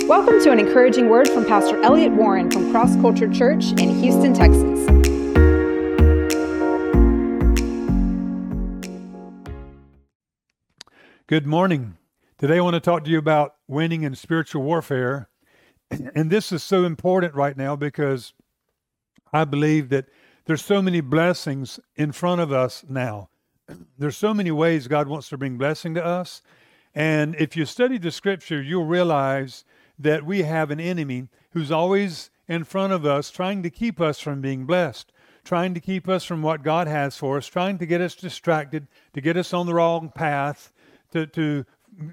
Welcome to an encouraging word from Pastor Elliot Warren from Cross Culture Church in Houston, Texas. Good morning. Today I want to talk to you about winning in spiritual warfare. And this is so important right now because I believe that there's so many blessings in front of us now. There's so many ways God wants to bring blessing to us. And if you study the scripture, you'll realize that we have an enemy who's always in front of us, trying to keep us from being blessed, trying to keep us from what God has for us, trying to get us distracted, to get us on the wrong path, to, to,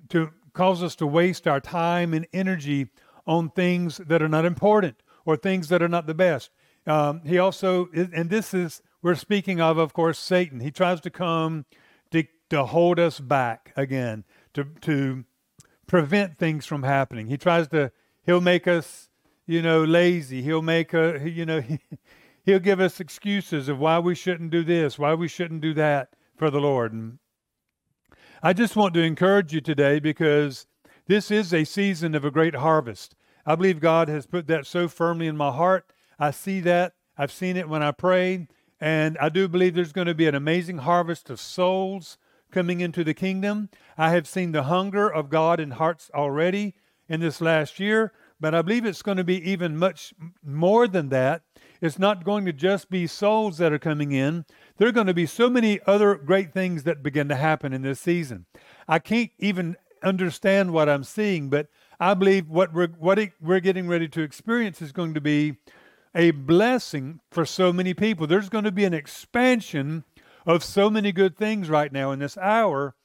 to cause us to waste our time and energy on things that are not important or things that are not the best. Um, he also, and this is, we're speaking of, of course, Satan. He tries to come to, to hold us back again, to, to prevent things from happening. He tries to, he'll make us, you know, lazy. He'll make a, you know, he, he'll give us excuses of why we shouldn't do this, why we shouldn't do that for the Lord. And I just want to encourage you today because this is a season of a great harvest. I believe God has put that so firmly in my heart. I see that. I've seen it when I pray. And I do believe there's going to be an amazing harvest of souls coming into the kingdom. I have seen the hunger of God in hearts already in this last year, but I believe it's going to be even much more than that. It's not going to just be souls that are coming in. There are going to be so many other great things that begin to happen in this season. I can't even understand what I'm seeing, but I believe what we're what we're getting ready to experience is going to be a blessing for so many people. There's going to be an expansion of so many good things right now in this hour,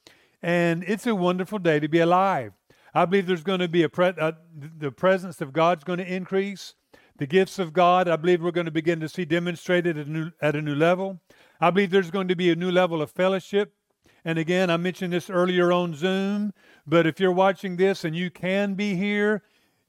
and it's a wonderful day to be alive. I believe there's going to be a pre- uh, the presence of God's going to increase. The gifts of God, I believe we're going to begin to see demonstrated at a new, at a new level. I believe there's going to be a new level of fellowship. And again, I mentioned this earlier on Zoom, but if you're watching this and you can be here,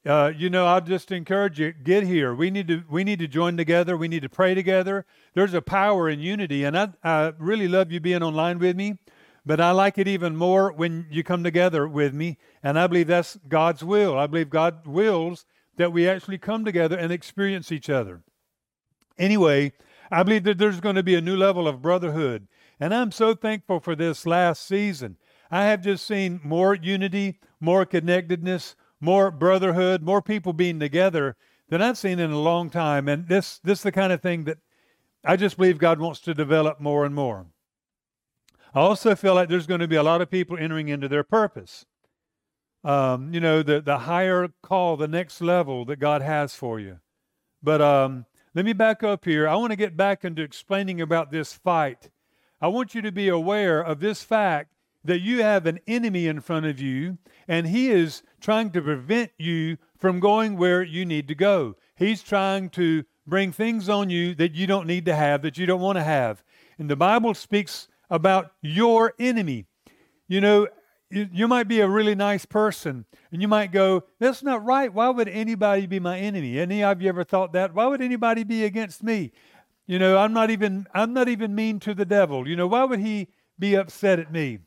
uh, you know, I'll just encourage you: get here. We need to we need to join together. We need to pray together. There's a power in unity, and I I really love you being online with me, but I like it even more when you come together with me. And I believe that's God's will. I believe God wills that we actually come together and experience each other. Anyway, I believe that there's going to be a new level of brotherhood, and I'm so thankful for this last season. I have just seen more unity, more connectedness more brotherhood, more people being together than I've seen in a long time. And this this is the kind of thing that I just believe God wants to develop more and more. I also feel like there's going to be a lot of people entering into their purpose. Um, you know, the the higher call, the next level that God has for you. But um, let me back up here. I want to get back into explaining about this fight. I want you to be aware of this fact that you have an enemy in front of you, and he is trying to prevent you from going where you need to go. He's trying to bring things on you that you don't need to have, that you don't want to have. And the Bible speaks about your enemy. You know, you, might be a really nice person, and you might go, That's not right. Why would anybody be my enemy? Any of you ever thought that? Why would anybody be against me? You know, I'm not even I'm not even mean to the devil. You know, why would he be upset at me?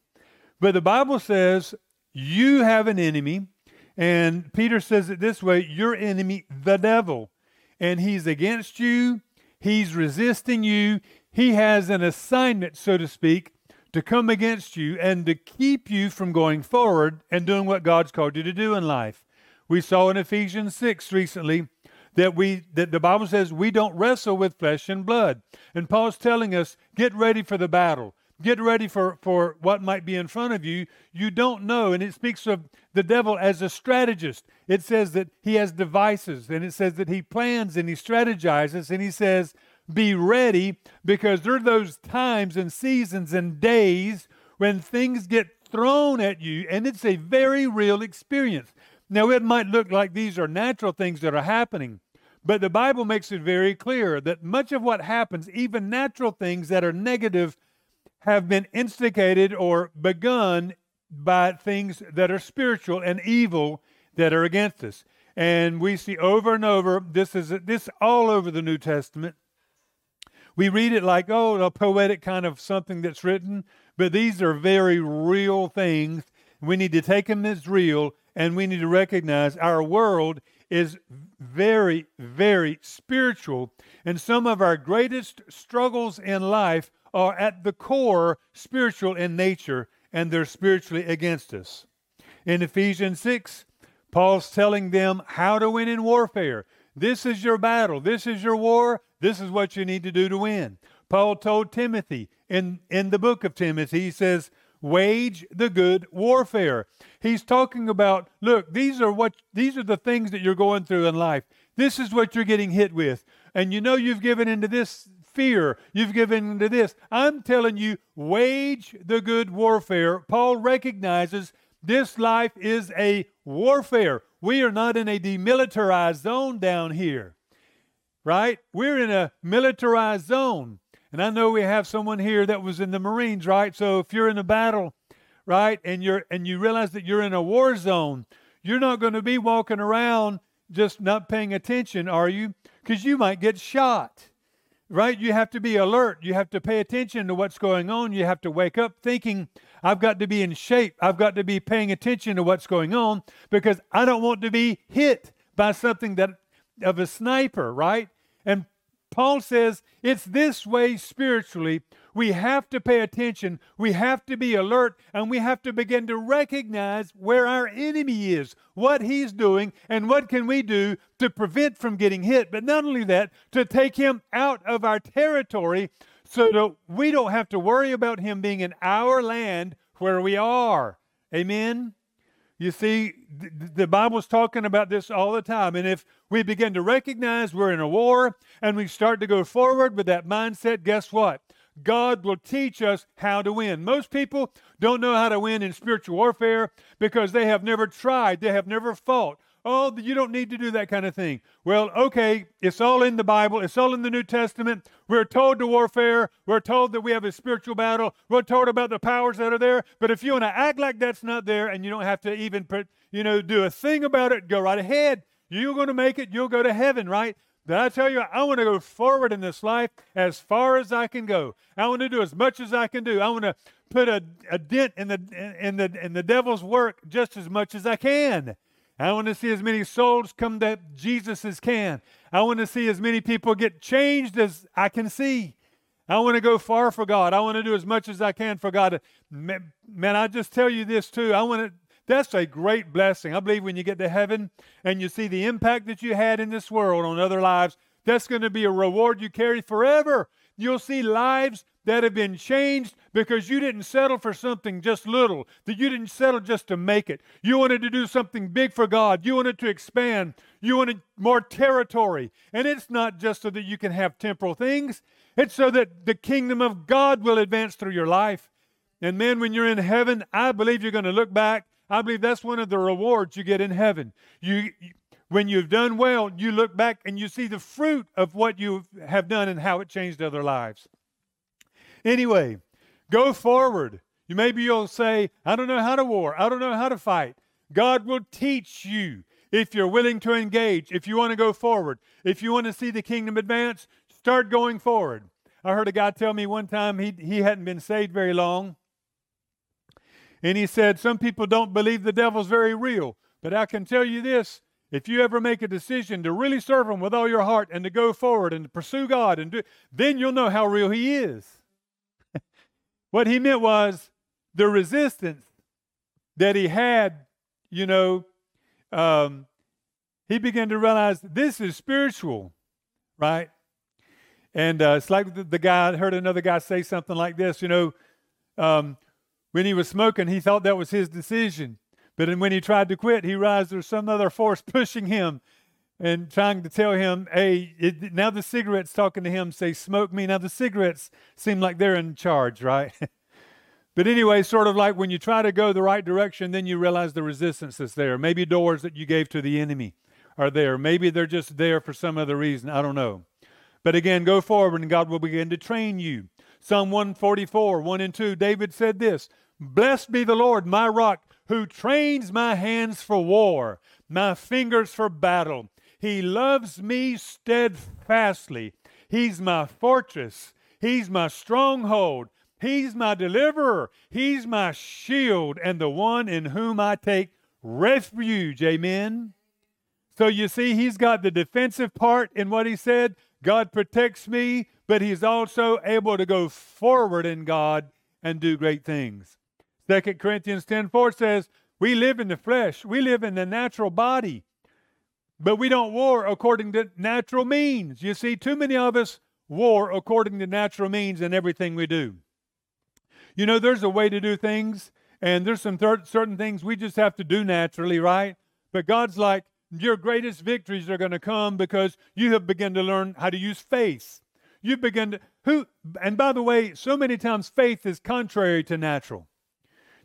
But the Bible says you have an enemy, and Peter says it this way your enemy, the devil, and he's against you, he's resisting you, he has an assignment, so to speak, to come against you and to keep you from going forward and doing what God's called you to do in life. We saw in Ephesians 6 recently that we that the Bible says we don't wrestle with flesh and blood. And Paul's telling us, get ready for the battle. Get ready for, for what might be in front of you. You don't know. And it speaks of the devil as a strategist. It says that he has devices, and it says that he plans and he strategizes, and he says, Be ready because there are those times and seasons and days when things get thrown at you, and it's a very real experience. Now, it might look like these are natural things that are happening, but the Bible makes it very clear that much of what happens, even natural things that are negative, have been instigated or begun by things that are spiritual and evil that are against us. And we see over and over this is this all over the New Testament. We read it like, oh, a poetic kind of something that's written, but these are very real things. We need to take them as real and we need to recognize our world is very, very spiritual. And some of our greatest struggles in life are at the core spiritual in nature, and they're spiritually against us. In Ephesians 6, Paul's telling them how to win in warfare. This is your battle. This is your war. This is what you need to do to win. Paul told Timothy in, in the book of Timothy, he says, wage the good warfare. He's talking about, look, these are what these are the things that you're going through in life. This is what you're getting hit with. And you know you've given into this fear. You've given into this. I'm telling you, wage the good warfare. Paul recognizes this life is a warfare. We are not in a demilitarized zone down here, right? We're in a militarized zone. And I know we have someone here that was in the Marines, right? So if you're in a battle, right, and you're and you realize that you're in a war zone, you're not going to be walking around just not paying attention, are you? Because you might get shot. Right? You have to be alert. You have to pay attention to what's going on. You have to wake up thinking, I've got to be in shape. I've got to be paying attention to what's going on because I don't want to be hit by something that of a sniper, right? And Paul says it's this way spiritually. We have to pay attention, we have to be alert, and we have to begin to recognize where our enemy is, what he's doing, and what can we do to prevent from getting hit. But not only that, to take him out of our territory so that we don't have to worry about him being in our land where we are. Amen. You see, the Bible's talking about this all the time. And if we begin to recognize we're in a war and we start to go forward with that mindset, guess what? God will teach us how to win. Most people don't know how to win in spiritual warfare because they have never tried, they have never fought. Oh, you don't need to do that kind of thing. Well, okay, it's all in the Bible, it's all in the New Testament. We're told to warfare, we're told that we have a spiritual battle, we're told about the powers that are there. But if you want to act like that's not there and you don't have to even you know, do a thing about it, go right ahead. You're going to make it, you'll go to heaven, right? But I tell you, I want to go forward in this life as far as I can go. I want to do as much as I can do. I want to put a, a dent in the in the in the devil's work just as much as I can. I want to see as many souls come to Jesus as can. I want to see as many people get changed as I can see. I want to go far for God. I want to do as much as I can for God. Man, I just tell you this too. I want to that's a great blessing. I believe when you get to heaven and you see the impact that you had in this world on other lives, that's going to be a reward you carry forever. You'll see lives that have been changed because you didn't settle for something just little, that you didn't settle just to make it. You wanted to do something big for God. You wanted to expand. You wanted more territory. And it's not just so that you can have temporal things, it's so that the kingdom of God will advance through your life. And man, when you're in heaven, I believe you're going to look back. I believe that's one of the rewards you get in heaven. You, when you've done well, you look back and you see the fruit of what you have done and how it changed other lives. Anyway, go forward. You maybe you'll say, I don't know how to war. I don't know how to fight. God will teach you if you're willing to engage, if you want to go forward, if you want to see the kingdom advance, start going forward. I heard a guy tell me one time he, he hadn't been saved very long. And he said, Some people don't believe the devil's very real. But I can tell you this if you ever make a decision to really serve him with all your heart and to go forward and to pursue God, and do, then you'll know how real he is. What he meant was the resistance that he had, you know, um, he began to realize this is spiritual, right? And uh, it's like the, the, guy, heard another guy say something like this, you know, um, when he was smoking, he thought that was his decision. But when he tried to quit, he realized there's some other force pushing him and trying to tell him, hey, it, now the cigarettes talking to him say, smoke me. Now the cigarettes seem like they're in charge, right? but anyway, sort of like when you try to go the right direction, then you realize the resistance is there. Maybe doors that you gave to the enemy are there. Maybe they're just there for some other reason. I don't know. But again, go forward and God will begin to train you. Psalm 144, 1 and 2, David said this Blessed be the Lord, my rock, who trains my hands for war, my fingers for battle. He loves me steadfastly. He's my fortress. He's my stronghold. He's my deliverer. He's my shield and the one in whom I take refuge. Amen. So you see, he's got the defensive part in what he said. God protects me, but he's also able to go forward in God and do great things. 2 Corinthians 10 4 says, We live in the flesh, we live in the natural body, but we don't war according to natural means. You see, too many of us war according to natural means in everything we do. You know, there's a way to do things, and there's some th- certain things we just have to do naturally, right? But God's like, your greatest victories are going to come because you have begun to learn how to use faith. You begin to who and by the way, so many times faith is contrary to natural.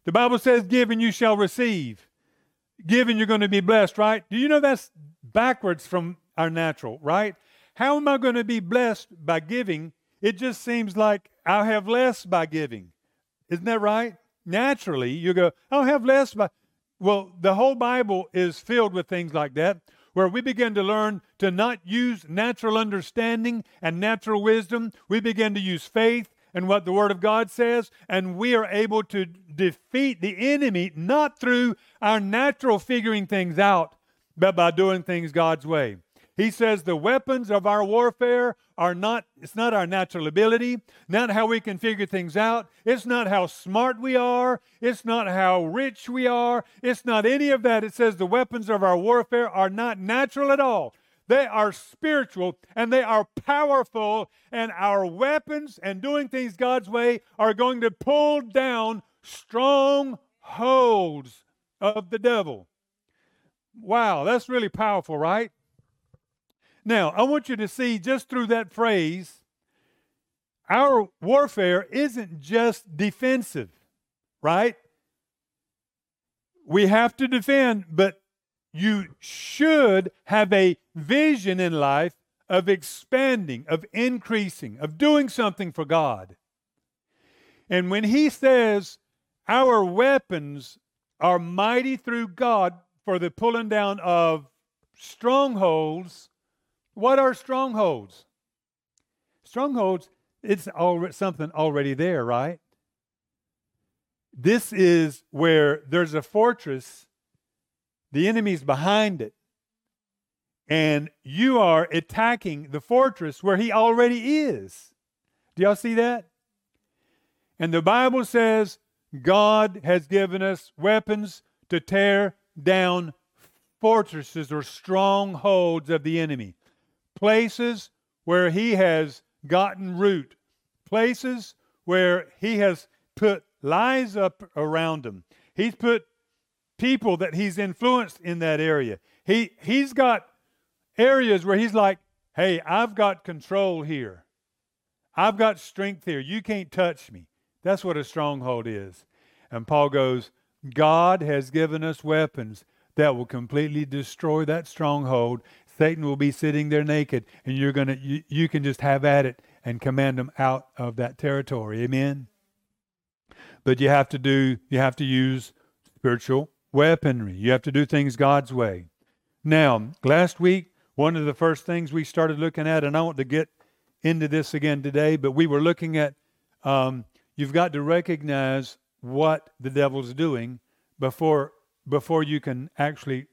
The Bible says, Give and you shall receive. Give and you're going to be blessed, right? Do you know that's backwards from our natural, right? How am I going to be blessed by giving? It just seems like I'll have less by giving. Isn't that right? Naturally, you go, I'll have less by. Well, the whole Bible is filled with things like that, where we begin to learn to not use natural understanding and natural wisdom. We begin to use faith and what the Word of God says, and we are able to defeat the enemy not through our natural figuring things out, but by doing things God's way. He says the weapons of our warfare are not, it's not our natural ability, not how we can figure things out. It's not how smart we are. It's not how rich we are. It's not any of that. It says the weapons of our warfare are not natural at all. They are spiritual and they are powerful, and our weapons and doing things God's way are going to pull down strongholds of the devil. Wow, that's really powerful, right? Now, I want you to see just through that phrase, our warfare isn't just defensive, right? We have to defend, but you should have a vision in life of expanding, of increasing, of doing something for God. And when he says our weapons are mighty through God for the pulling down of strongholds, what are strongholds? Strongholds, it's already, something already there, right? This is where there's a fortress, the enemy's behind it, and you are attacking the fortress where he already is. Do y'all see that? And the Bible says God has given us weapons to tear down fortresses or strongholds of the enemy places where he has gotten root, places where he has put lies up around him. He's put people that he's influenced in that area. He he's got areas where he's like, "Hey, I've got control here. I've got strength here. You can't touch me." That's what a stronghold is. And Paul goes, "God has given us weapons that will completely destroy that stronghold Satan will be sitting there naked, and you're gonna you, you can just have at it and command them out of that territory. Amen. But you have to do you have to use spiritual weaponry. You have to do things God's way. Now, last week, one of the first things we started looking at, and I want to get into this again today, but we were looking at um, you've got to recognize what the devil's doing before before you can actually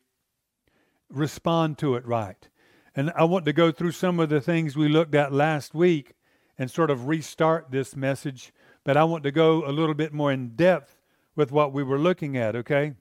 respond to it right. And I want to go through some of the things we looked at last week and sort of restart this message, but I want to go a little bit more in depth with what we were looking at, okay?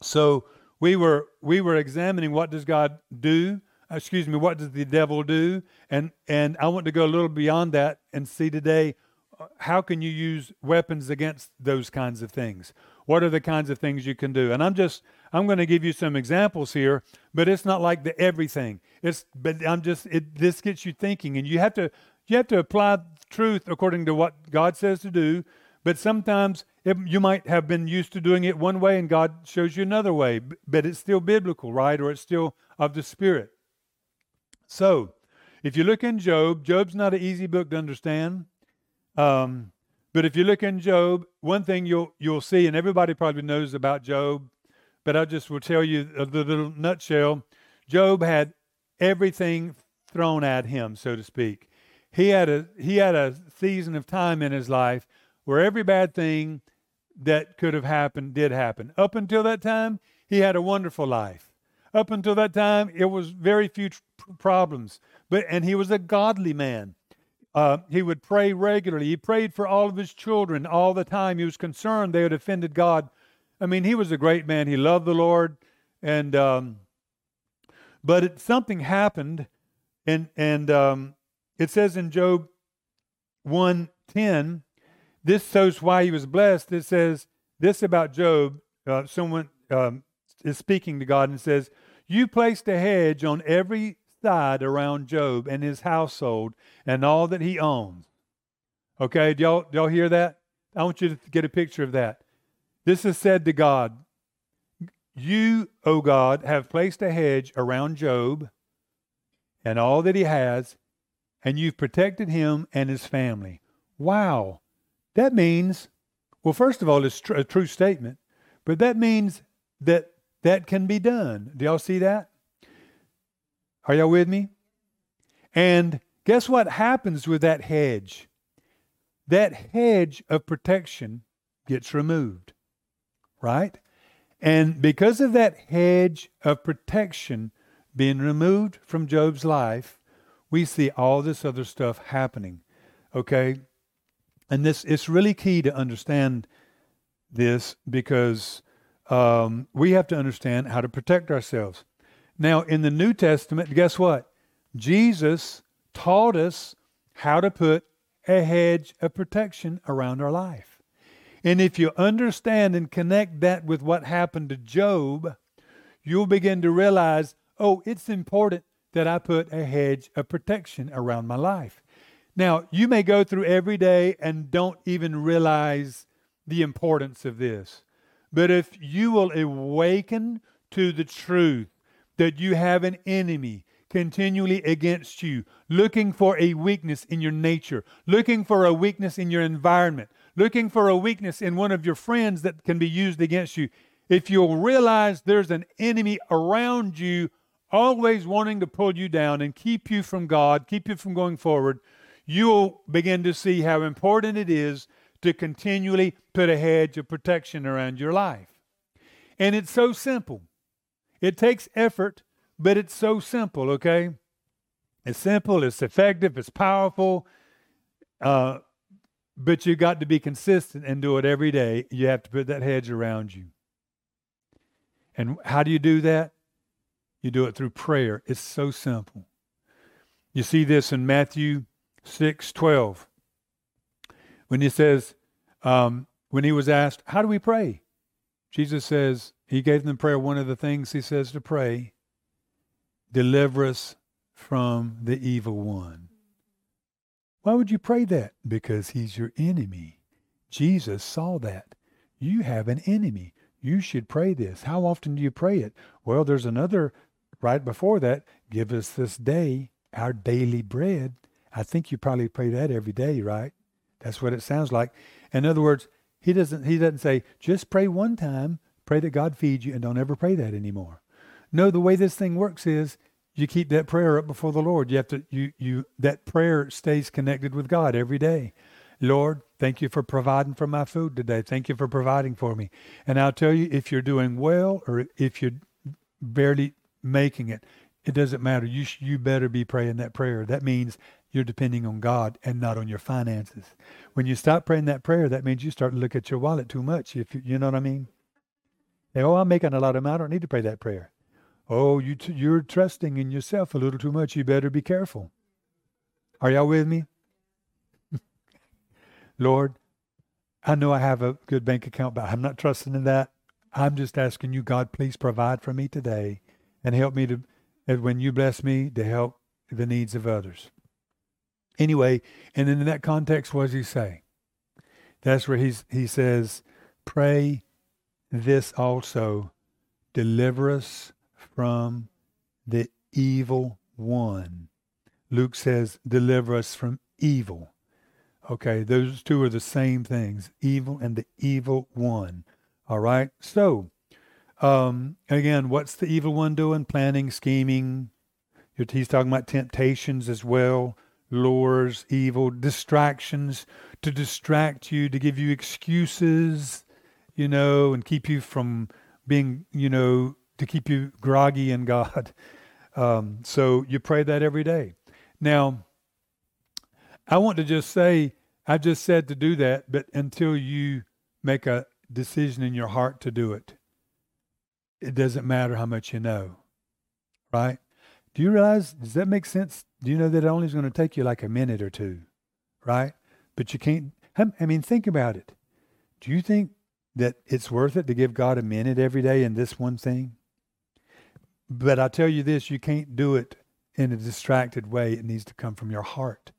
So we were we were examining what does God do? Excuse me, what does the devil do? And and I want to go a little beyond that and see today uh, how can you use weapons against those kinds of things? What are the kinds of things you can do? And I'm just I'm going to give you some examples here, but it's not like the everything. It's but I'm just it this gets you thinking and you have to you have to apply truth according to what God says to do, but sometimes it, you might have been used to doing it one way and God shows you another way, but it's still biblical, right? Or it's still of the spirit. So, if you look in Job, Job's not an easy book to understand. Um, but if you look in Job, one thing you'll you'll see, and everybody probably knows about Job, but I just will tell you a little nutshell. Job had everything thrown at him, so to speak. He had a he had a season of time in his life where every bad thing that could have happened did happen. Up until that time, he had a wonderful life. Up until that time, it was very few tr- problems. But and he was a godly man. Uh, he would pray regularly. He prayed for all of his children all the time. He was concerned they had offended God. I mean, he was a great man. He loved the Lord, and um, but it, something happened, and and um, it says in Job one ten, this shows why he was blessed. It says this about Job. Uh, someone um, is speaking to God and says, "You placed a hedge on every side around Job and his household and all that he owns." Okay, do y'all, do y'all hear that? I want you to get a picture of that. This is said to God You, O God, have placed a hedge around Job and all that he has, and you've protected him and his family. Wow. That means, well, first of all, it's tr- a true statement, but that means that that can be done. Do y'all see that? Are y'all with me? And guess what happens with that hedge? That hedge of protection gets removed, right? And because of that hedge of protection being removed from Job's life, we see all this other stuff happening. Okay? And this it's really key to understand this because um, we have to understand how to protect ourselves. Now, in the New Testament, guess what? Jesus taught us how to put a hedge of protection around our life. And if you understand and connect that with what happened to Job, you'll begin to realize oh, it's important that I put a hedge of protection around my life. Now, you may go through every day and don't even realize the importance of this. But if you will awaken to the truth that you have an enemy continually against you, looking for a weakness in your nature, looking for a weakness in your environment, looking for a weakness in one of your friends that can be used against you, if you'll realize there's an enemy around you always wanting to pull you down and keep you from God, keep you from going forward, you'll begin to see how important it is to continually put a hedge of protection around your life. And it's so simple. It takes effort, but it's so simple, okay? It's simple, it's effective, it's powerful, uh, but you've got to be consistent and do it every day. You have to put that hedge around you. And how do you do that? You do it through prayer. It's so simple. You see this in Matthew 6 12. When he says, um, when he was asked, How do we pray? Jesus says, He gave them prayer. One of the things he says to pray, deliver us from the evil one. Why would you pray that? Because he's your enemy. Jesus saw that. You have an enemy. You should pray this. How often do you pray it? Well, there's another right before that, give us this day our daily bread. I think you probably pray that every day, right? That's what it sounds like. In other words, he doesn't he doesn't say just pray one time, pray that God feeds you and don't ever pray that anymore. No, the way this thing works is you keep that prayer up before the Lord. You have to you you that prayer stays connected with God every day. Lord, thank you for providing for my food today. Thank you for providing for me. And I'll tell you if you're doing well or if you're barely making it, it doesn't matter. You sh- you better be praying that prayer. That means you're depending on God and not on your finances. When you stop praying that prayer, that means you start to look at your wallet too much. If you, you know what I mean. Oh, I'm making a lot of money. I don't need to pray that prayer. Oh, you t- you're trusting in yourself a little too much. You better be careful. Are y'all with me? Lord, I know I have a good bank account, but I'm not trusting in that. I'm just asking you, God, please provide for me today and help me to, when you bless me, to help the needs of others. Anyway, and in that context, what does he say? That's where he's, he says, pray this also, deliver us from the evil one. Luke says, deliver us from evil. Okay, those two are the same things, evil and the evil one. All right, so um, again, what's the evil one doing? Planning, scheming. He's talking about temptations as well, lures, evil, distractions to distract you, to give you excuses, you know, and keep you from being, you know, to keep you groggy in God. Um, so you pray that every day. Now, I want to just say, I just said to do that, but until you make a decision in your heart to do it, it doesn't matter how much you know, right? Do you realize, does that make sense? Do you know that it only is going to take you like a minute or two, right? But you can't, I mean, think about it. Do you think that it's worth it to give God a minute every day in this one thing? But I tell you this, you can't do it in a distracted way. It needs to come from your heart.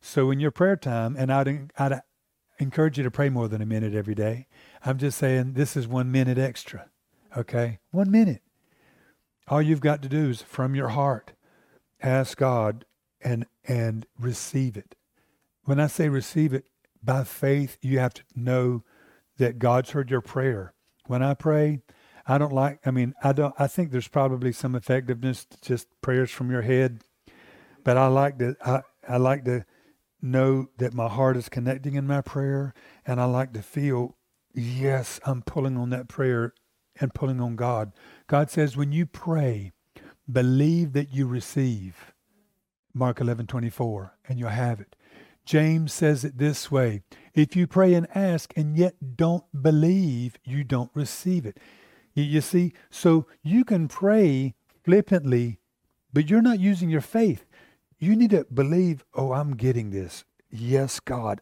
So in your prayer time, and I'd, I'd encourage you to pray more than a minute every day. I'm just saying this is one minute extra. Okay? One minute. All you've got to do is from your heart ask God and and receive it. When I say receive it by faith, you have to know that God's heard your prayer. When I pray, I don't like I mean, I don't I think there's probably some effectiveness to just prayers from your head, but I like to I, I like to know that my heart is connecting in my prayer and I like to feel yes, I'm pulling on that prayer and pulling on God. God says, when you pray, believe that you receive. Mark 11, 24, and you'll have it. James says it this way if you pray and ask and yet don't believe, you don't receive it. You, see, so you can pray flippantly, but you're not using your faith. You need to believe, oh, I'm getting this. Yes, God.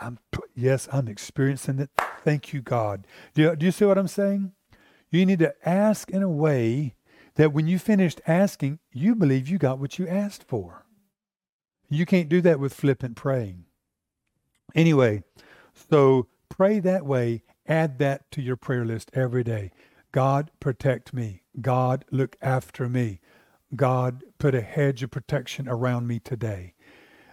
I'm yes, I'm experiencing it. Thank you, God. Do you, do you see what I'm saying? You need to ask in a way that when you finished asking, you believe you got what you asked for. You can't do that with flippant praying. Anyway, so pray that way. Add that to your prayer list every day. God, protect me. God, look after me. God, put a hedge of protection around me today.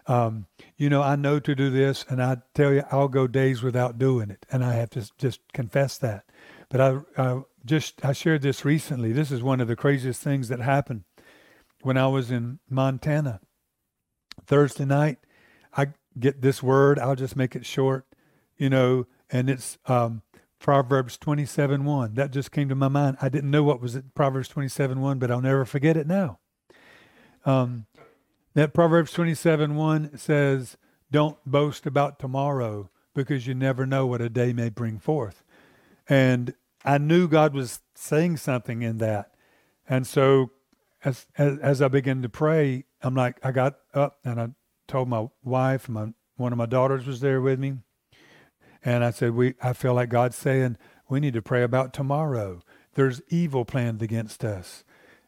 Um, you know, I know to do this, and I tell you, I'll go days without doing it, and I have to just confess that. But I, I just I shared this recently. This is one of the craziest things that happened when I was in Montana. Thursday night, I get this word. I'll just make it short, you know, and it's um, Proverbs 27 1. That just came to my mind. I didn't know what was it, Proverbs 27 1, but I'll never forget it now. Um, that Proverbs 27 1 says, Don't boast about tomorrow because you never know what a day may bring forth. And I knew God was saying something in that. And so as, as, as I began to pray, I'm like, I got up and I told my wife, my one of my daughters was there with me, and I said, "We, I feel like God's saying we need to pray about tomorrow. There's evil planned against us."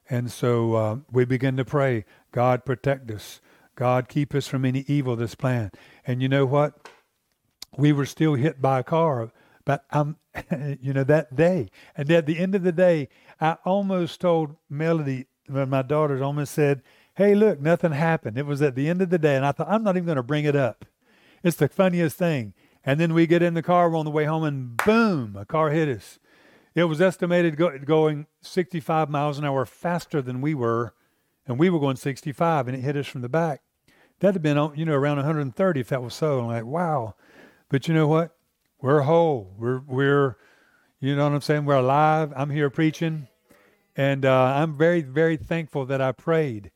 And so uh, we began to pray, God protect us. God keep us from any evil that's planned. And you know what? We were still hit by a car but I'm, you know, that day. And at the end of the day, I almost told Melody, my daughters almost said, Hey, look, nothing happened. It was at the end of the day. And I thought, I'm not even going to bring it up. It's the funniest thing. And then we get in the car, we're on the way home, and boom, a car hit us. It was estimated go, going 65 miles an hour faster than we were, and we were going 65, and it hit us from the back. That'd have been, you know, around 130 if that was so. I'm like, wow. But you know what? We're whole. We're we're you know what I'm saying? We're alive. I'm here preaching. And uh, I'm very, very thankful that I prayed.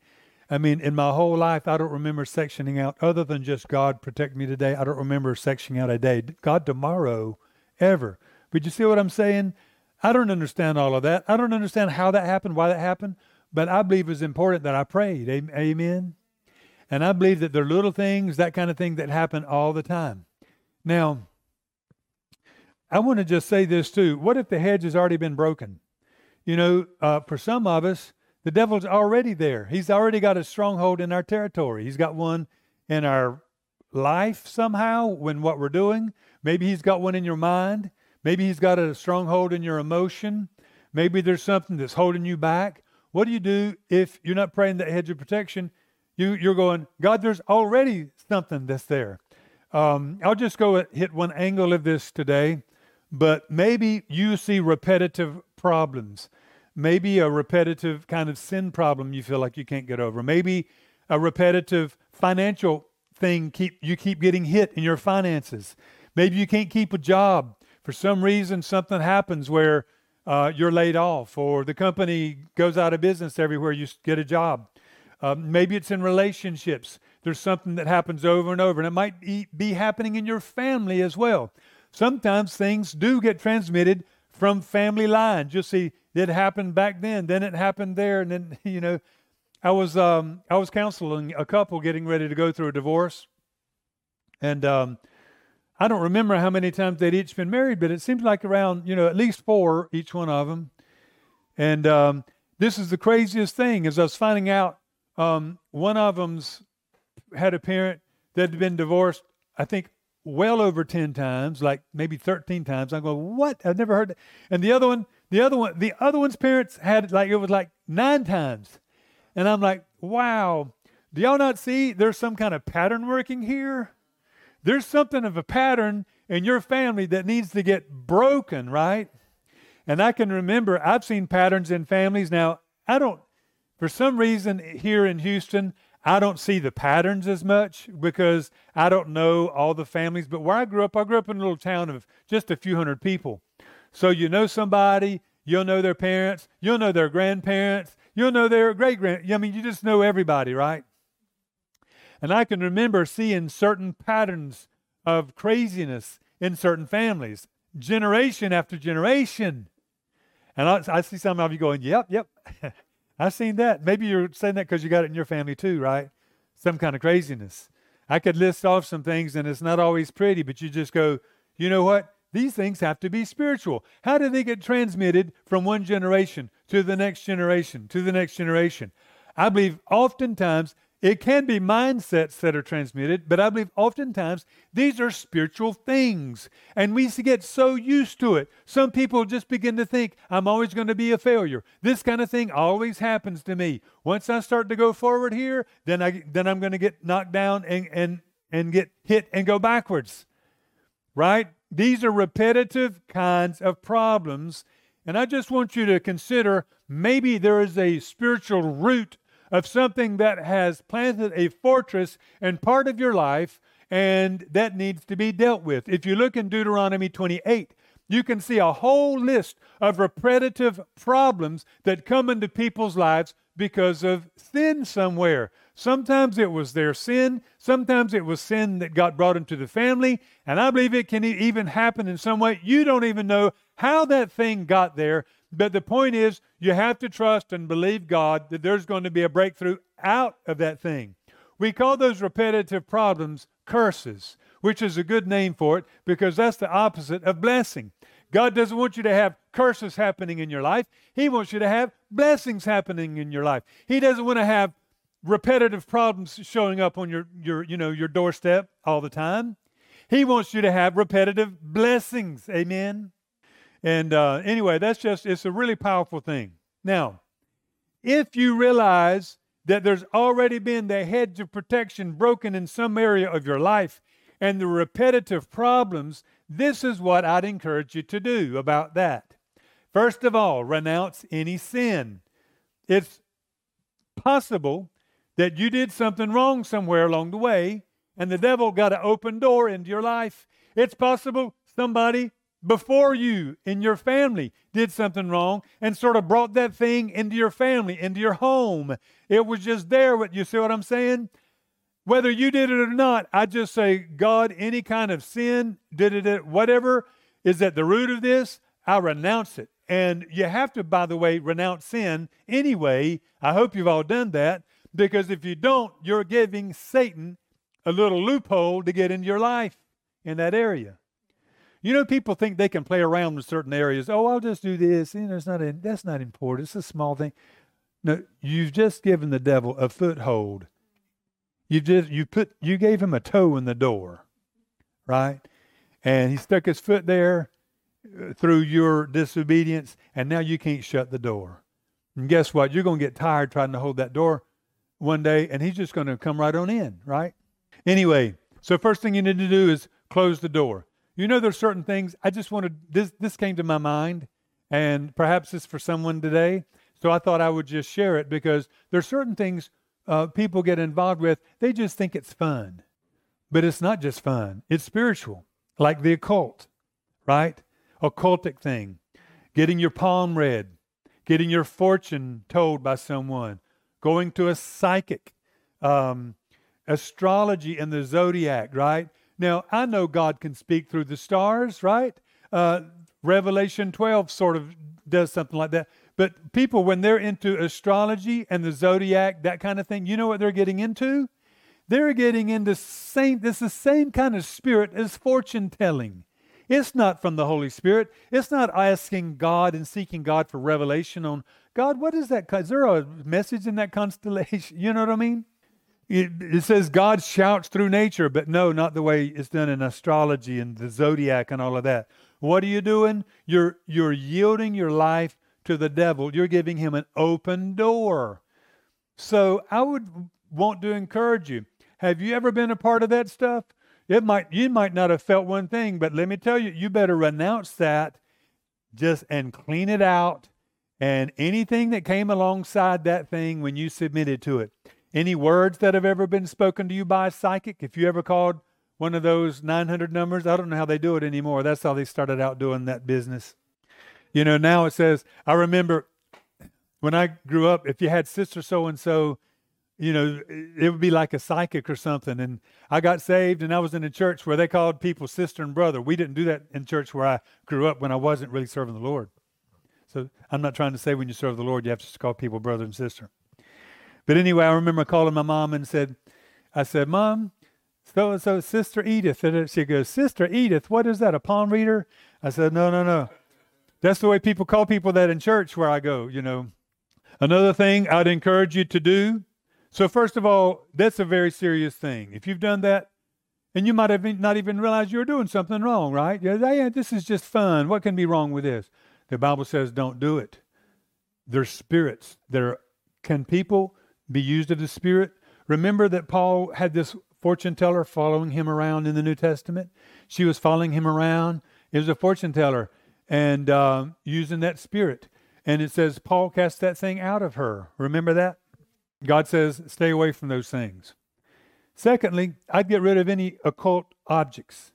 I mean, in my whole life, I don't remember sectioning out, other than just God protect me today, I don't remember sectioning out a day. God tomorrow, ever. But you see what I'm saying? I don't understand all of that. I don't understand how that happened, why that happened, but I believe it's important that I prayed. Amen. And I believe that there are little things, that kind of thing, that happen all the time. Now, I want to just say this too. What if the hedge has already been broken? You know, uh, for some of us, the devil's already there. He's already got a stronghold in our territory. He's got one in our life somehow when what we're doing. Maybe he's got one in your mind. Maybe he's got a stronghold in your emotion. Maybe there's something that's holding you back. What do you do if you're not praying that hedge of protection? You, you're going, God, there's already something that's there. Um, I'll just go hit one angle of this today. But maybe you see repetitive problems. Maybe a repetitive kind of sin problem you feel like you can't get over. Maybe a repetitive financial thing keep you keep getting hit in your finances. Maybe you can't keep a job. For some reason something happens where uh, you're laid off, or the company goes out of business everywhere you get a job. Um, maybe it's in relationships. There's something that happens over and over, and it might be happening in your family as well. Sometimes things do get transmitted from family lines. You see, it happened back then, then it happened there, and then you know, I was um, I was counseling a couple getting ready to go through a divorce, and um, I don't remember how many times they'd each been married, but it seems like around you know at least four each one of them. And um, this is the craziest thing as I was finding out. Um, one of them's had a parent that had been divorced. I think well over 10 times, like maybe 13 times. I'm going, what? I've never heard that. And the other one, the other one, the other one's parents had like, it was like nine times. And I'm like, wow, do y'all not see there's some kind of pattern working here? There's something of a pattern in your family that needs to get broken, right? And I can remember, I've seen patterns in families. Now, I don't, for some reason here in Houston, I don't see the patterns as much because I don't know all the families. But where I grew up, I grew up in a little town of just a few hundred people. So you know somebody, you'll know their parents, you'll know their grandparents, you'll know their great grand. I mean, you just know everybody, right? And I can remember seeing certain patterns of craziness in certain families, generation after generation. And I, I see some of you going, yep, yep. I've seen that. Maybe you're saying that because you got it in your family too, right? Some kind of craziness. I could list off some things and it's not always pretty, but you just go, you know what? These things have to be spiritual. How do they get transmitted from one generation to the next generation, to the next generation? I believe oftentimes it can be mindsets that are transmitted, but I believe oftentimes these are spiritual things. And we get so used to it. Some people just begin to think, I'm always going to be a failure. This kind of thing always happens to me. Once I start to go forward here, then, I, then I'm going to get knocked down and, and, and get hit and go backwards. Right? These are repetitive kinds of problems. And I just want you to consider maybe there is a spiritual root of something that has planted a fortress in part of your life and that needs to be dealt with. If you look in Deuteronomy 28, you can see a whole list of repetitive problems that come into people's lives because of sin somewhere. Sometimes it was their sin, sometimes it was sin that got brought into the family, and I believe it can even happen in some way. You don't even know how that thing got there, but the point is, you have to trust and believe God that there's going to be a breakthrough out of that thing. We call those repetitive problems curses, which is a good name for it because that's the opposite of blessing. God doesn't want you to have curses happening in your life. He wants you to have blessings happening in your life. He doesn't want to have repetitive problems showing up on your, your, you know, your doorstep all the time. He wants you to have repetitive blessings. Amen. And uh, anyway, that's just, it's a really powerful thing. Now, if you realize that there's already been the hedge of protection broken in some area of your life and the repetitive problems, this is what I'd encourage you to do about that. First of all, renounce any sin. It's possible that you did something wrong somewhere along the way and the devil got an open door into your life. It's possible somebody before you in your family did something wrong and sort of brought that thing into your family, into your home. It was just there. You see what I'm saying? Whether you did it or not, I just say, God, any kind of sin, did it, whatever is at the root of this, I renounce it. And you have to, by the way, renounce sin anyway. I hope you've all done that because if you don't, you're giving Satan a little loophole to get into your life in that area. You know, people think they can play around with certain areas. Oh, I'll just do this. You know, it's not a, that's not important. It's a small thing. No, you've just given the devil a foothold. You just you put you gave him a toe in the door, right? And he stuck his foot there uh, through your disobedience, and now you can't shut the door. And guess what? You're going to get tired trying to hold that door one day, and he's just going to come right on in, right? Anyway, so first thing you need to do is close the door. You know, there's certain things I just wanted. This this came to my mind, and perhaps it's for someone today. So I thought I would just share it because there's certain things uh, people get involved with. They just think it's fun, but it's not just fun. It's spiritual, like the occult, right? Occultic thing. getting your palm read, getting your fortune told by someone, going to a psychic, um, astrology and the zodiac, right? Now, I know God can speak through the stars, right? Uh, Revelation 12 sort of does something like that. But people, when they're into astrology and the zodiac, that kind of thing, you know what they're getting into? They're getting into same, it's the same kind of spirit as fortune telling. It's not from the Holy Spirit. It's not asking God and seeking God for revelation on God, what is that? Is there a message in that constellation? You know what I mean? It, says God shouts through nature, but no, not the way it's done in astrology and the zodiac and all of that. What are you doing? You're, you're yielding your life to the devil. You're giving him an open door. So I would want to encourage you. Have you ever been a part of that stuff? It might you might not have felt one thing, but let me tell you, you better renounce that just and clean it out and anything that came alongside that thing when you submitted to it. Any words that have ever been spoken to you by a psychic, if you ever called one of those 900 numbers, I don't know how they do it anymore. That's how they started out doing that business. You know, now it says, I remember when I grew up, if you had sister so and so, you know, it would be like a psychic or something. And I got saved and I was in a church where they called people sister and brother. We didn't do that in church where I grew up when I wasn't really serving the Lord. So I'm not trying to say when you serve the Lord, you have to call people brother and sister. But anyway, I remember calling my mom and said, I said, Mom, so and so, Sister Edith. And she goes, Sister Edith, what is that, a palm reader? I said, No, no, no. That's the way people call people that in church where I go, you know. Another thing I'd encourage you to do. So, first of all, that's a very serious thing. If you've done that, and you might have not even realized you were doing something wrong, right? Yeah, yeah, this is just fun. What can be wrong with this? The Bible says don't do it. There's spirits. There can people be used of the Spirit. Remember that Paul had this fortune teller following him around in the New Testament. She was following him around. It was a fortune teller and uh, using that spirit. And it says Paul cast that thing out of her. Remember that? God says, stay away from those things. Secondly, I'd get rid of any occult objects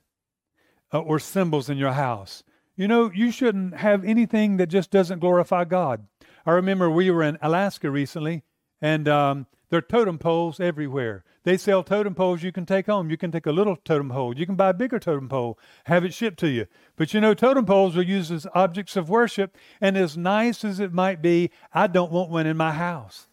uh, or symbols in your house. You know, you shouldn't have anything that just doesn't glorify God. I remember we were in Alaska recently, and um, there are totem poles everywhere. They sell totem poles you can take home. You can take a little totem pole. You can buy a bigger totem pole, have it shipped to you. But you know, totem poles are used as objects of worship. And as nice as it might be, I don't want one in my house.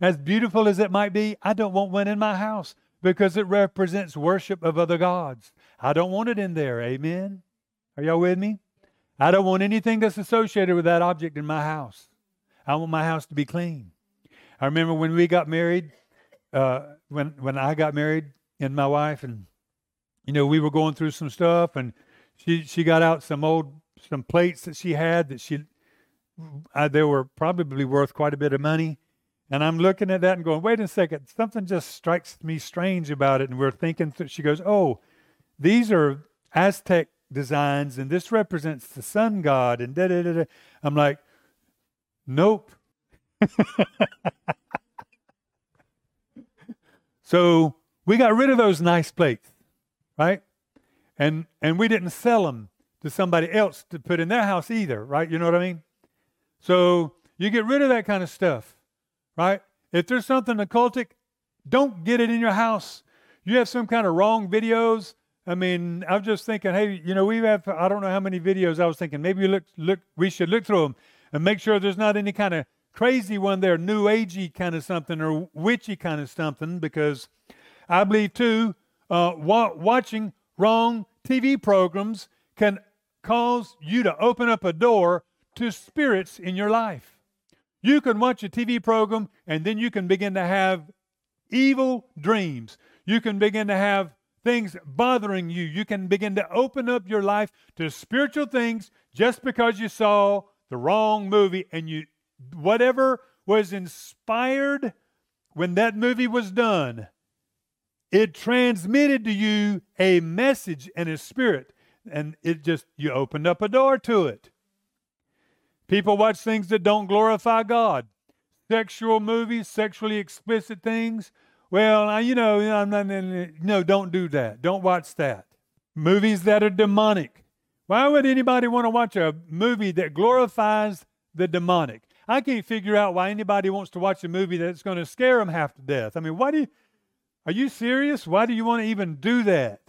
As beautiful as it might be, I don't want one in my house because it represents worship of other gods. I don't want it in there. Amen. Are y'all with me? I don't want anything that's associated with that object in my house. I want my house to be clean. I remember when we got married, uh, when when I got married and my wife, and you know we were going through some stuff, and she she got out some old some plates that she had that she I, they were probably worth quite a bit of money. And I'm looking at that and going, wait a second, something just strikes me strange about it. And we're thinking, th- she goes, oh, these are Aztec designs, and this represents the sun god, and da da da. I'm like, nope. so we got rid of those nice plates, right? And and we didn't sell them to somebody else to put in their house either, right? You know what I mean? So you get rid of that kind of stuff, right? If there's something occultic, don't get it in your house. You have some kind of wrong videos. I mean, I was just thinking, hey, you know, we have I don't know how many videos. I was thinking maybe look look we should look through them and make sure there's not any kind of crazy one there, new agey kind of something or witchy kind of something, because I believe too, uh, wa- watching wrong TV programs can cause you to open up a door to spirits in your life. You can watch a TV program and then you can begin to have evil dreams. You can begin to have things bothering you. You can begin to open up your life to spiritual things just because you saw the wrong movie and you whatever was inspired when that movie was done, it transmitted to you a message and a spirit. And it just, you opened up a door to it. People watch things that don't glorify God. Sexual movies, sexually explicit things. Well, you know, I'm not, no, don't do that. Don't watch that. Movies that are demonic. Why would anybody want to watch a movie that glorifies the demonic? I can't figure out why anybody wants to watch a movie that's going to scare them half to death. I mean, why do you, are you serious? Why do you want to even do that?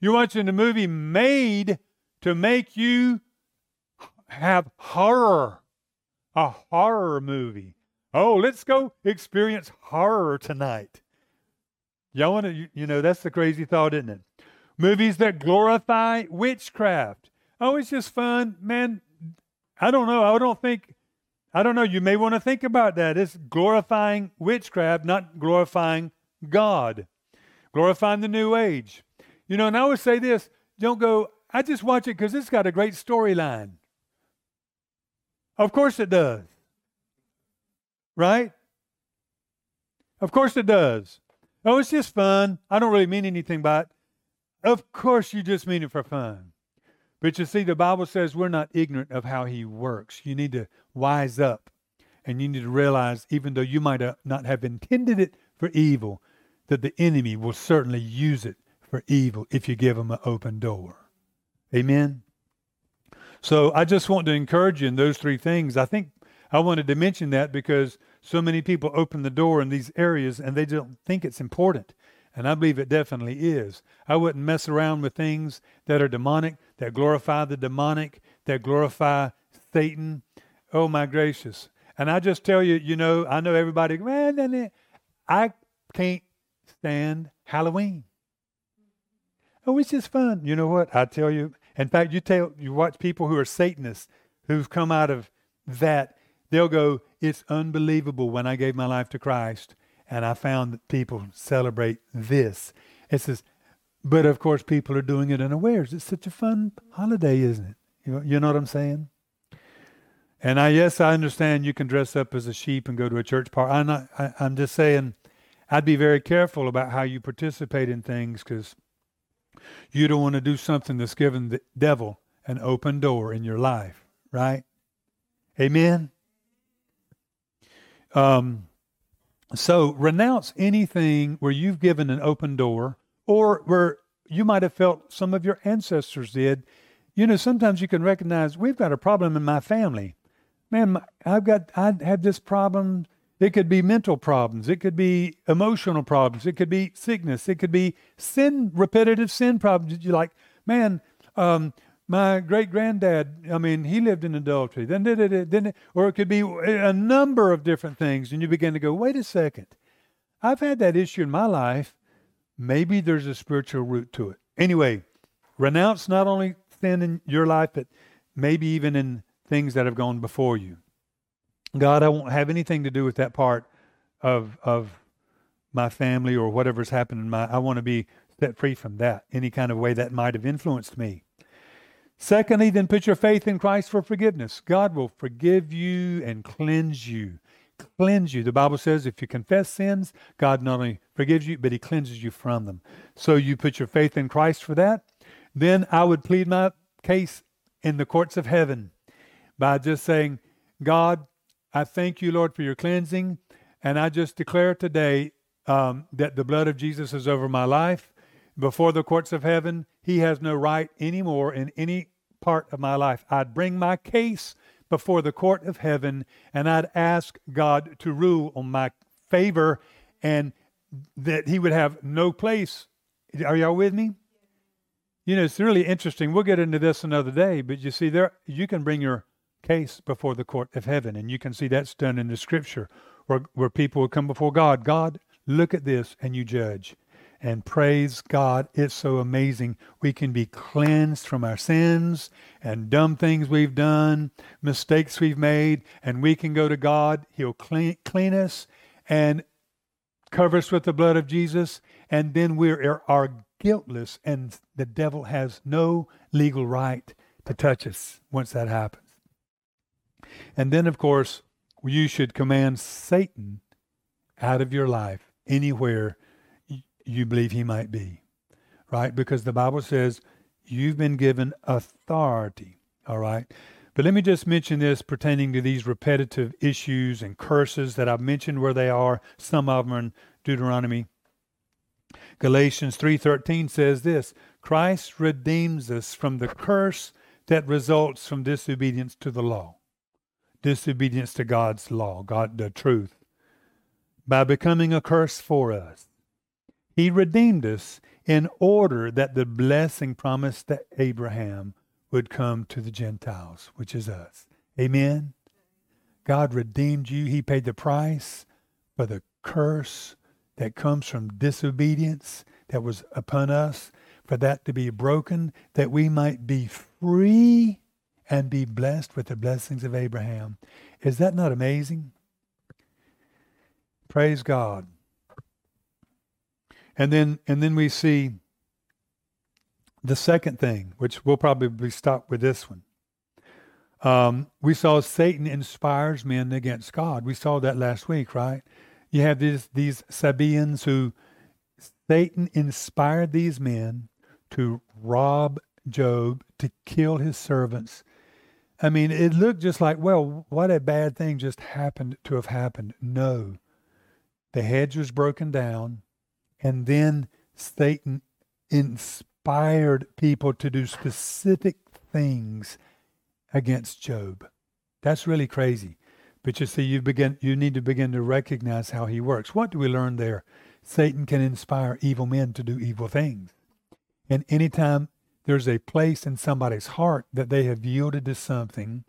You're watching a movie made to make you have horror, a horror movie. Oh, let's go experience horror tonight. Y'all want to, you know, that's the crazy thought, isn't it? Movies that glorify witchcraft. Oh, it's just fun. Man, I don't know. I don't think, I don't know. You may want to think about that. It's glorifying witchcraft, not glorifying God, glorifying the new age. You know, and I always say this don't go, I just watch it because it's got a great storyline. Of course it does. Right? Of course it does. Oh, it's just fun. I don't really mean anything by it. Of course you just mean it for fun. But you see, the Bible says we're not ignorant of how He works. You need to wise up and you need to realize, even though you might uh, not have intended it for evil, that the enemy will certainly use it for evil if you give him an open door. Amen. So I just want to encourage you in those three things. I think I wanted to mention that because so many people open the door in these areas and they don't think it's important. And I believe it definitely is. I wouldn't mess around with things that are demonic, that glorify the demonic, that glorify Satan. Oh my gracious. And I just tell you, you know, I know everybody, man, I can't stand Halloween. Oh, it's just fun. You know what? I tell you. In fact, you tell you watch people who are Satanists who've come out of that. They'll go, "It's unbelievable when I gave my life to Christ, and I found that people celebrate this." It says, but of course, people are doing it unawares. It's such a fun holiday, isn't it? You know, you know what I'm saying? And I, yes, I understand you can dress up as a sheep and go to a church party. I'm not. I, I'm just saying, I'd be very careful about how you participate in things because you don't want to do something that's given the devil an open door in your life, right? Amen. Um, so renounce anything where you've given an open door or where you might have felt some of your ancestors did. You know, sometimes you can recognize we've got a problem in my family. Man, I've got, I had this problem it could be mental problems. It could be emotional problems. It could be sickness. It could be sin, repetitive sin problems. You're like, man, um, my great granddad, I mean, he lived in adultery. Then then or it could be a number of different things. And you begin to go, wait a second. I've had that issue in my life. Maybe there's a spiritual root to it. Anyway, renounce not only sin in your life, but maybe even in things that have gone before you. God, I won't have anything to do with that part of of my family or whatever's happened in my I want to be set free from that, any kind of way that might have influenced me. Secondly, then put your faith in Christ for forgiveness. God will forgive you and cleanse you. Cleanse you. The Bible says if you confess sins, God not only forgives you, but He cleanses you from them. So you put your faith in Christ for that. Then I would plead my case in the courts of heaven by just saying, God, I thank you, Lord, for your cleansing. And I just declare today um, that the blood of Jesus is over my life. Before the courts of heaven, he has no right anymore in any part of my life. I'd bring my case before the court of heaven and I'd ask God to rule on my favor and that he would have no place. Are y'all with me? You know, it's really interesting. We'll get into this another day, but you see, there you can bring your case before the court of heaven. And you can see that's done in the scripture where, where people will come before God. God, look at this, and you judge. And praise God, it's so amazing. We can be cleansed from our sins and dumb things we've done, mistakes we've made, and we can go to God. He'll clean, clean us and cover us with the blood of Jesus, and then we are er, are guiltless, and the devil has no legal right to touch us once that happens. And then, of course, you should command Satan out of your life anywhere you believe he might be, right? Because the Bible says you've been given authority, all right? But let me just mention this pertaining to these repetitive issues and curses that I've mentioned where they are. Some of them are in Deuteronomy. Galatians 3:13 says this, Christ redeems us from the curse that results from disobedience to the law, disobedience to God's law, God, the truth, by becoming a curse for us. He redeemed us in order that the blessing promised to Abraham would come to the Gentiles, which is us. Amen. God redeemed you. He paid the price for the curse that comes from disobedience that was upon us, for that to be broken, that we might be free and be blessed with the blessings of Abraham. Is that not amazing? Praise God. And then and then we see the second thing, which we'll probably stop with this one. Um, we saw Satan inspires men against God. We saw that last week, right? You have these these Sabaeans who Satan inspired these men to rob Job, to kill his servants. I mean, it looked just like, well, what a bad thing just happened to have happened. No. The hedge was broken down, and then Satan inspired people to do specific things against Job. That's really crazy. But you see, you begin you need to begin to recognize how he works. What do we learn there? Satan can inspire evil men to do evil things. And anytime there's a place in somebody's heart that they have yielded to something,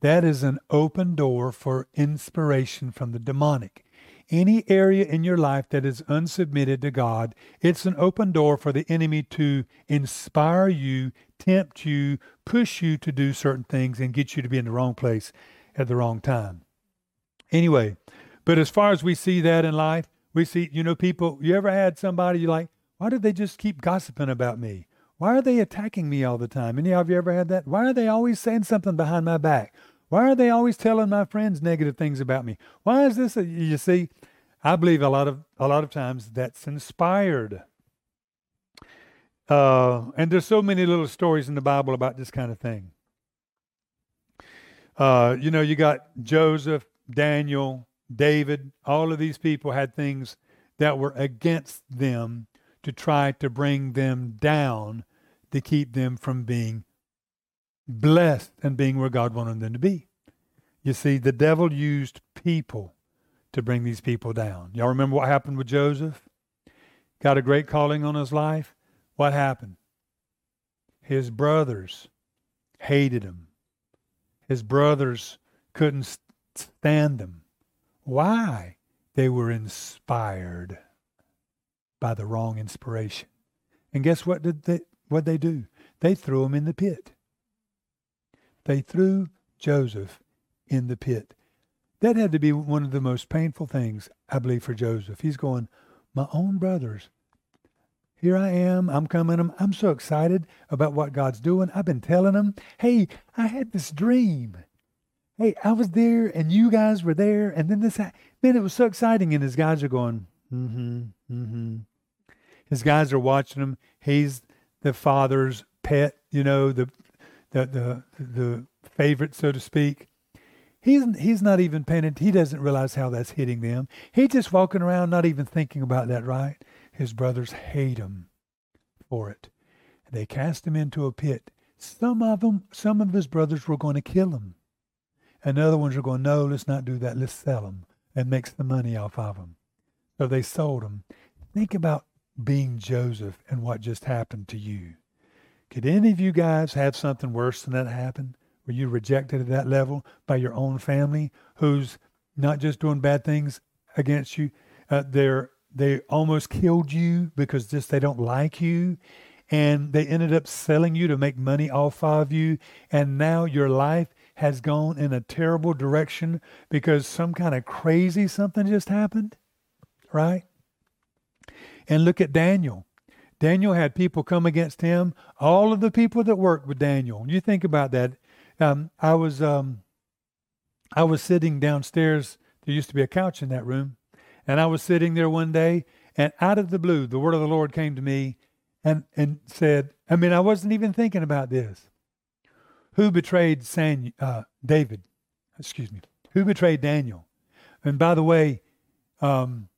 that is an open door for inspiration from the demonic. Any area in your life that is unsubmitted to God, it's an open door for the enemy to inspire you, tempt you, push you to do certain things, and get you to be in the wrong place at the wrong time. Anyway, but as far as we see that in life, we see, you know, people, you ever had somebody you like, why do they just keep gossiping about me? Why are they attacking me all the time? Any of you ever had that? Why are they always saying something behind my back? Why are they always telling my friends negative things about me? Why is this? A, you see, I believe a lot of a lot of times that's inspired. Uh, and there's so many little stories in the Bible about this kind of thing. Uh, you know, you got Joseph Daniel, David, all of these people had things that were against them to try to bring them down to keep them from being blessed and being where God wanted them to be. You see, the devil used people to bring these people down. Y'all remember what happened with Joseph? Got a great calling on his life. What happened? His brothers hated him. His brothers couldn't stand him. Why? They were inspired by the wrong inspiration. And guess what did they what they do? They threw him in the pit. They threw Joseph in the pit. That had to be one of the most painful things, I believe, for Joseph. He's going, My own brothers. Here I am. I'm coming. I'm, I'm so excited about what God's doing. I've been telling them, hey, I had this dream hey, I was there and you guys were there, and then this, man, it was so exciting. And his guys are going, mm-hmm, mm-hmm. His guys are watching him. He's the father's pet, you know, the the the the favorite, so to speak. He's he's not even paying He doesn't realize how that's hitting them. He's just walking around, not even thinking about that. Right? His brothers hate him for it. They cast him into a pit. Some of them, some of his brothers were going to kill him. And the other ones were going, no, let's not do that. Let's sell them and make the money off of them. So they sold them. Think about being Joseph and what just happened to you. Could any of you guys have something worse than that happen? Were you rejected at that level by your own family who's not just doing bad things against you? Uh, they're, they almost killed you because just they don't like you and they ended up selling you to make money off of you and now your life has gone in a terrible direction because some kind of crazy something just happened, right? And look at Daniel. Daniel had people come against him. All of the people that worked with Daniel. You think about that. Um, I was um, I was sitting downstairs. There used to be a couch in that room, and I was sitting there one day, and out of the blue, the word of the Lord came to me, and and said, I mean, I wasn't even thinking about this. Who betrayed San, uh, David? Excuse me. Who betrayed Daniel? And by the way, um,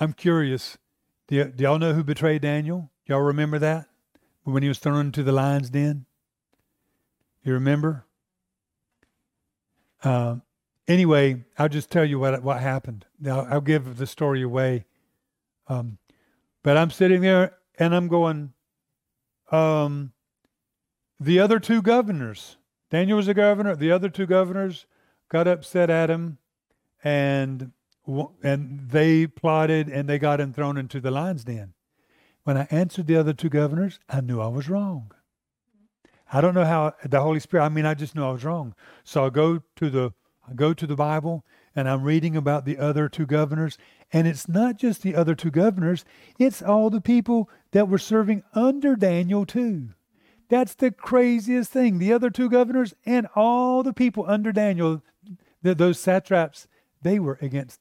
I'm curious. Do, y- do y'all know who betrayed Daniel? Y'all remember that? when he was thrown into the lion's den? You remember? Uh, anyway, I'll just tell you what what happened. Now I'll give the story away. Um, but I'm sitting there and I'm going, um, the other two governors, Daniel was the governor, the other two governors got upset at him and and they plotted and they got him thrown into the lion's den. When I answered the other two governors, I knew I was wrong. I don't know how the Holy Spirit, I mean, I just knew I was wrong. So I go to the I go to the Bible and I'm reading about the other two governors. And it's not just the other two governors, it's all the people that were serving under Daniel too. That's the craziest thing. The other two governors and all the people under Daniel, the, those satraps, they were against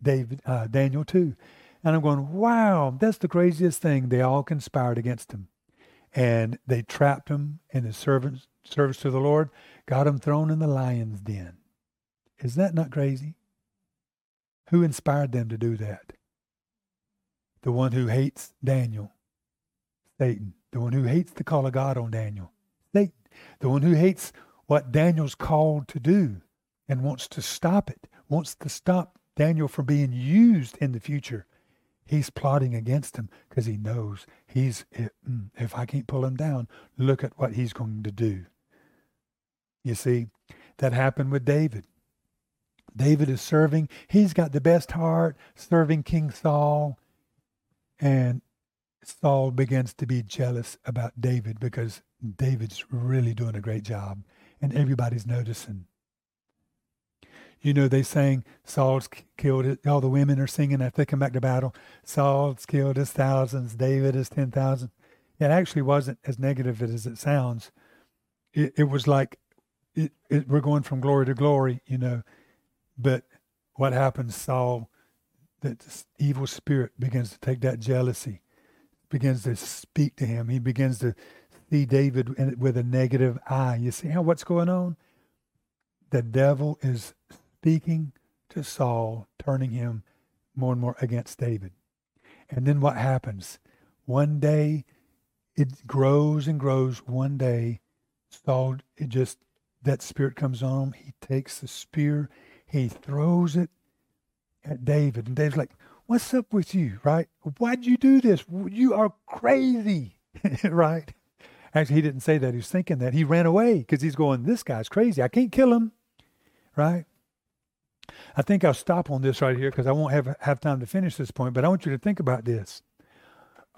David, uh, Daniel too. And I'm going, wow, that's the craziest thing. They all conspired against him. And they trapped him in his servants, service to the Lord, got him thrown in the lion's den. Is that not crazy? Who inspired them to do that? The one who hates Daniel, Satan. The one who hates the call of God on Daniel, Satan. The one who hates what Daniel's called to do and wants to stop it, wants to stop Daniel from being used in the future. He's plotting against him because he knows he's, mm, if I can't pull him down, look at what he's going to do. You see, that happened with David. David is serving. He's got the best heart serving King Saul. And Saul begins to be jealous about David because David's really doing a great job and everybody's noticing. You know, they sang Saul's killed it. All the women are singing after they come back to battle. Saul's killed his thousands. David is 10,000. It actually wasn't as negative as it sounds. It, it was like it, it, we're going from glory to glory, you know. But what happens, Saul, that evil spirit begins to take that jealousy, begins to speak to him. He begins to see David with a negative eye. You see how what's going on? The devil is speaking to Saul, turning him more and more against David. And then what happens? One day it grows and grows. One day, Saul, it just, that spirit comes on him. He takes the spear he throws it at David. And David's like, What's up with you, right? Why'd you do this? You are crazy, right? Actually, he didn't say that. He was thinking that. He ran away because he's going, This guy's crazy. I can't kill him, right? I think I'll stop on this right here because I won't have, have time to finish this point, but I want you to think about this.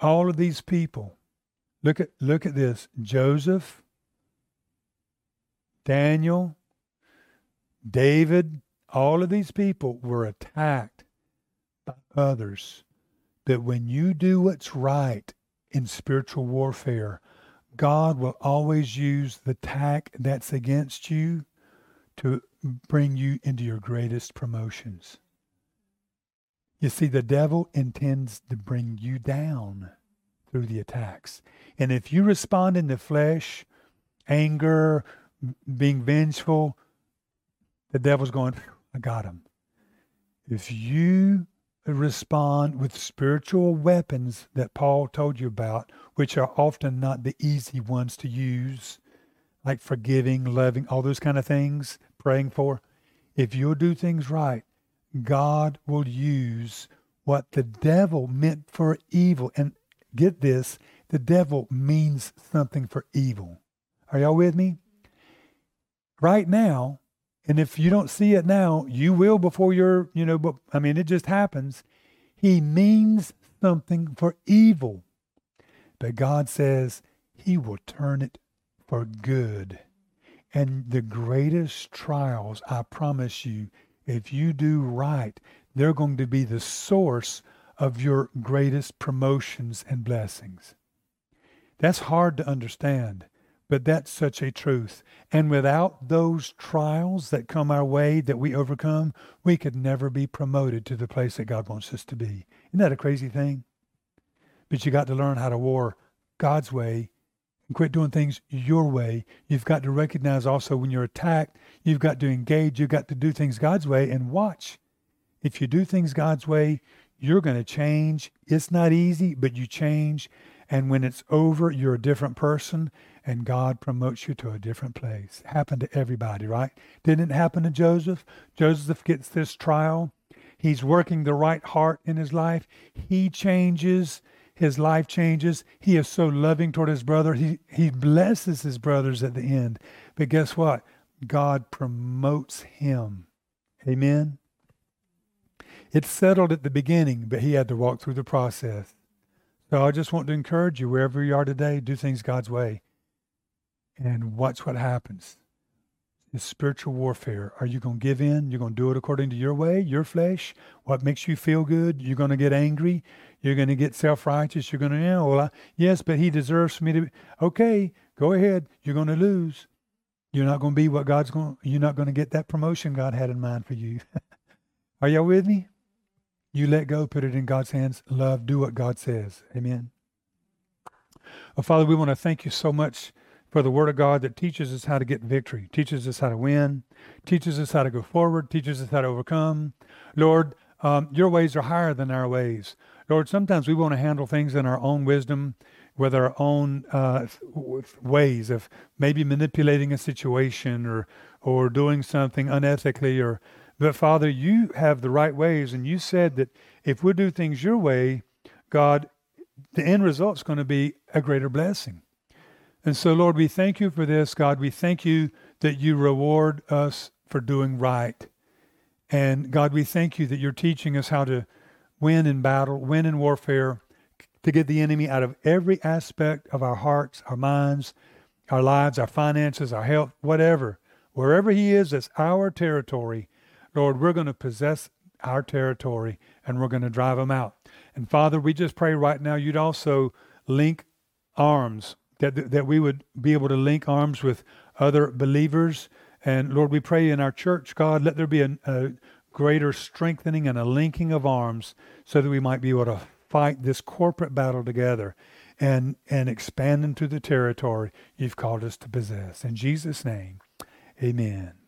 All of these people, look at look at this. Joseph, Daniel, David, all of these people were attacked by others. That when you do what's right in spiritual warfare, God will always use the tack that's against you to bring you into your greatest promotions. You see, the devil intends to bring you down through the attacks. And if you respond in the flesh, anger, being vengeful, the devil's going, I got him. If you respond with spiritual weapons that Paul told you about, which are often not the easy ones to use, like forgiving, loving, all those kind of things, praying for, if you'll do things right, God will use what the devil meant for evil. And get this, the devil means something for evil. Are y'all with me? Right now, and if you don't see it now, you will before you're, you know, but I mean, it just happens. He means something for evil. But God says he will turn it for good. And the greatest trials, I promise you, if you do right, they're going to be the source of your greatest promotions and blessings. That's hard to understand. But that's such a truth. And without those trials that come our way that we overcome, we could never be promoted to the place that God wants us to be. Isn't that a crazy thing? But you got to learn how to war God's way and quit doing things your way. You've got to recognize also when you're attacked, you've got to engage, you've got to do things God's way and watch. If you do things God's way, you're going to change. It's not easy, but you change And when it's over, you're a different person and God promotes you to a different place. Happened to everybody, right? Didn't it happen to Joseph? Joseph gets this trial. He's working the right heart in his life. He changes. His life changes. He is so loving toward his brother. He, he blesses his brothers at the end. But guess what? God promotes him. Amen. It's settled at the beginning, but he had to walk through the process. So I just want to encourage you, wherever you are today, do things God's way and watch what happens. It's spiritual warfare. Are you going to give in? You're going to do it according to your way, your flesh, what makes you feel good? You're going to get angry. You're going to get self righteous. You're going to, yeah, well, I, yes, but he deserves me to. Be. Okay, go ahead. You're going to lose. You're not going to be what God's going. You're not going to get that promotion God had in mind for you. Are y'all with me? You let go, put it in God's hands. Love, do what God says. Amen. Father, we want to thank you so much for the Word of God that teaches us how to get victory, teaches us how to win, teaches us how to go forward, teaches us how to overcome. Lord, um, your ways are higher than our ways. Lord, sometimes we want to handle things in our own wisdom, with our own uh, ways of maybe manipulating a situation or or doing something unethically. Or, but Father, you have the right ways, and you said that if we do things your way, God, the end result is going to be a greater blessing. And so, Lord, we thank you for this, God. We thank you that you reward us for doing right. And God, we thank you that you're teaching us how to win in battle, win in warfare, to get the enemy out of every aspect of our hearts, our minds, our lives, our finances, our health, whatever. Wherever he is, it's our territory. Lord, we're going to possess our territory and we're going to drive them out. And Father, we just pray right now you'd also link arms that, that we would be able to link arms with other believers. And Lord, we pray in our church, God, let there be a, a greater strengthening and a linking of arms so that we might be able to fight this corporate battle together and, and expand into the territory you've called us to possess. In Jesus' name, amen.